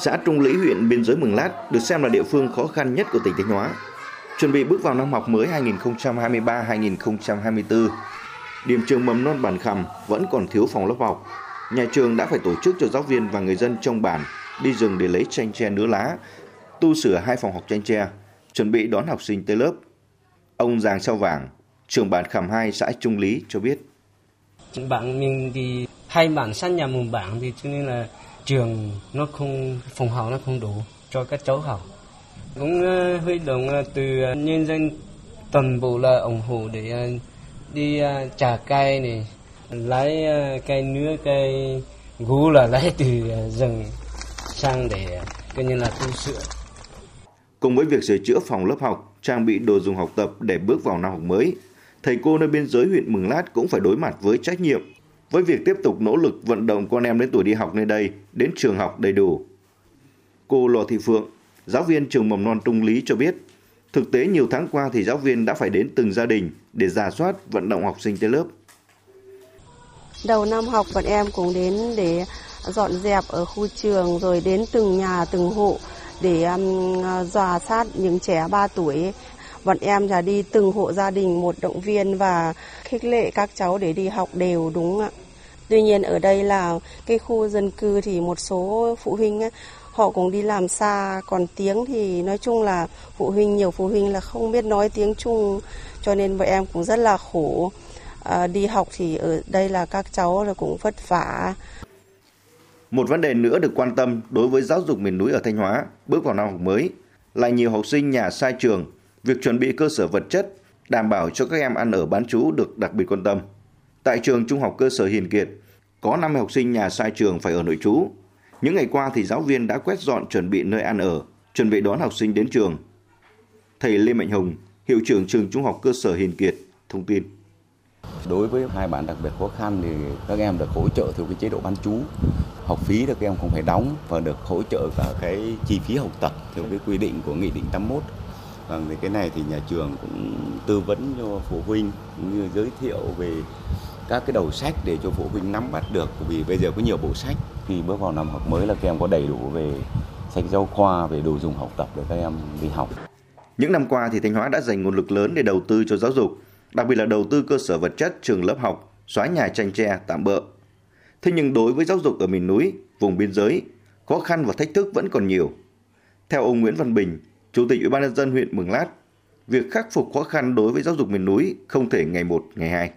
Xã Trung Lý huyện biên giới Mường Lát được xem là địa phương khó khăn nhất của tỉnh Thanh Hóa. Chuẩn bị bước vào năm học mới 2023-2024, điểm trường mầm non Bản Khầm vẫn còn thiếu phòng lớp học. Nhà trường đã phải tổ chức cho giáo viên và người dân trong bản đi rừng để lấy chanh tre nứa lá, tu sửa hai phòng học chanh tre, chuẩn bị đón học sinh tới lớp. Ông Giàng Sao Vàng, trưởng bản Khầm 2 xã Trung Lý cho biết. Bản mình thì hai bản sát nhà mùng bản thì cho nên là trường nó không phòng học nó không đủ cho các cháu học. Cũng uh, huy động uh, từ uh, nhân dân toàn bộ là ủng hộ để uh, đi uh, trả cây này lấy uh, cây nứa cây gú là lấy từ uh, rừng sang để uh, coi như là tu sửa. Cùng với việc sửa chữa phòng lớp học trang bị đồ dùng học tập để bước vào năm học mới thầy cô nơi biên giới huyện Mường Lát cũng phải đối mặt với trách nhiệm với việc tiếp tục nỗ lực vận động con em đến tuổi đi học nơi đây đến trường học đầy đủ. Cô Lò Thị Phượng, giáo viên trường mầm non Trung Lý cho biết, thực tế nhiều tháng qua thì giáo viên đã phải đến từng gia đình để giả soát vận động học sinh tới lớp. Đầu năm học bọn em cũng đến để dọn dẹp ở khu trường rồi đến từng nhà từng hộ để um, dò sát những trẻ 3 tuổi bọn em là đi từng hộ gia đình một động viên và khích lệ các cháu để đi học đều đúng ạ. Tuy nhiên ở đây là cái khu dân cư thì một số phụ huynh ấy, họ cũng đi làm xa còn tiếng thì nói chung là phụ huynh nhiều phụ huynh là không biết nói tiếng Trung cho nên bọn em cũng rất là khổ à, đi học thì ở đây là các cháu là cũng vất vả một vấn đề nữa được quan tâm đối với giáo dục miền núi ở Thanh Hóa bước vào năm học mới là nhiều học sinh nhà sai trường việc chuẩn bị cơ sở vật chất đảm bảo cho các em ăn ở bán trú được đặc biệt quan tâm. Tại trường Trung học cơ sở Hiền Kiệt, có 5 học sinh nhà sai trường phải ở nội trú. Những ngày qua thì giáo viên đã quét dọn chuẩn bị nơi ăn ở, chuẩn bị đón học sinh đến trường. Thầy Lê Mạnh Hùng, hiệu trưởng trường Trung học cơ sở Hiền Kiệt thông tin. Đối với hai bạn đặc biệt khó khăn thì các em được hỗ trợ theo cái chế độ bán trú. Học phí thì các em không phải đóng và được hỗ trợ cả cái chi phí học tập theo cái quy định của Nghị định 81 Vâng, thì cái này thì nhà trường cũng tư vấn cho phụ huynh cũng như giới thiệu về các cái đầu sách để cho phụ huynh nắm bắt được vì bây giờ có nhiều bộ sách khi bước vào năm học mới là các em có đầy đủ về sách giáo khoa về đồ dùng học tập để các em đi học. Những năm qua thì Thanh Hóa đã dành nguồn lực lớn để đầu tư cho giáo dục, đặc biệt là đầu tư cơ sở vật chất trường lớp học, xóa nhà tranh tre tạm bỡ. Thế nhưng đối với giáo dục ở miền núi, vùng biên giới, khó khăn và thách thức vẫn còn nhiều. Theo ông Nguyễn Văn Bình, Chủ tịch Ủy ban nhân dân huyện Mường Lát, việc khắc phục khó khăn đối với giáo dục miền núi không thể ngày một ngày hai.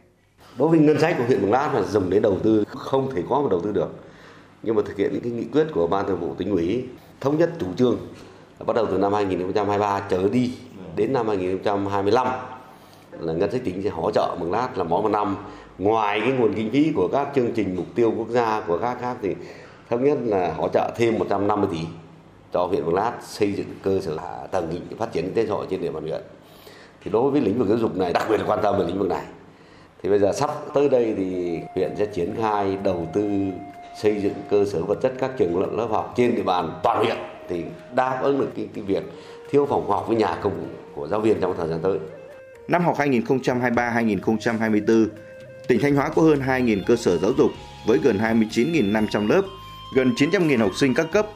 Đối với ngân sách của huyện Mường Lát là dùng để đầu tư không thể có mà đầu tư được. Nhưng mà thực hiện những cái nghị quyết của ban thường vụ tỉnh ủy thống nhất chủ trương bắt đầu từ năm 2023 trở đi đến năm 2025 là ngân sách tỉnh sẽ hỗ trợ Mường Lát là mỗi một năm ngoài cái nguồn kinh phí của các chương trình mục tiêu quốc gia của các khác thì thống nhất là hỗ trợ thêm 150 tỷ cho huyện Mường Lát xây dựng cơ sở hạ tầng phát triển kinh tế xã hội trên địa bàn huyện. Thì đối với lĩnh vực giáo dục này đặc biệt là quan tâm về lĩnh vực này. Thì bây giờ sắp tới đây thì huyện sẽ triển khai đầu tư xây dựng cơ sở vật chất các trường lớp học trên địa bàn toàn huyện thì đáp ứng được cái, cái việc thiếu phòng học với nhà công của giáo viên trong thời gian tới. Năm học 2023-2024, tỉnh Thanh Hóa có hơn 2.000 cơ sở giáo dục với gần 29.500 lớp, gần 900.000 học sinh các cấp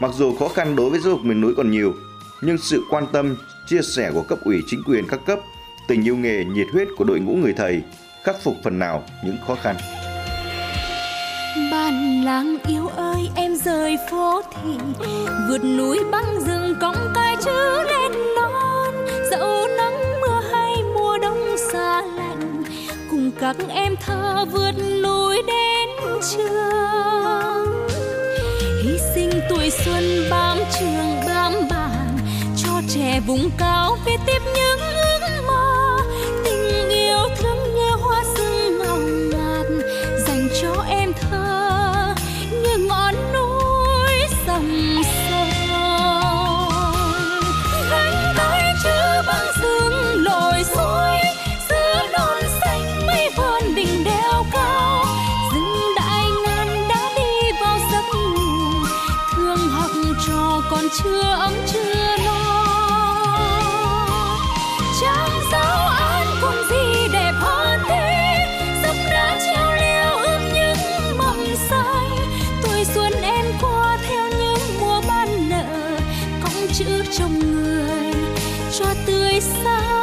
Mặc dù khó khăn đối với giáo dục miền núi còn nhiều, nhưng sự quan tâm, chia sẻ của cấp ủy chính quyền các cấp, tình yêu nghề, nhiệt huyết của đội ngũ người thầy khắc phục phần nào những khó khăn. Bạn làng yêu ơi em rời phố thị vượt núi băng rừng cõng cai chữ lên non dẫu nắng mưa hay mùa đông xa lạnh cùng các em thơ vượt núi đến trường tuổi xuân bám trường bám bàn cho trẻ vùng cao viết tiếp những chưa ấm chưa no chẳng giáo an còn gì đẹp hơn thế. Dốc đã treo leo ướp những mầm say. Tuổi xuân em qua theo những mùa ban nở. Cõng chữ trong người, cho tươi sáng.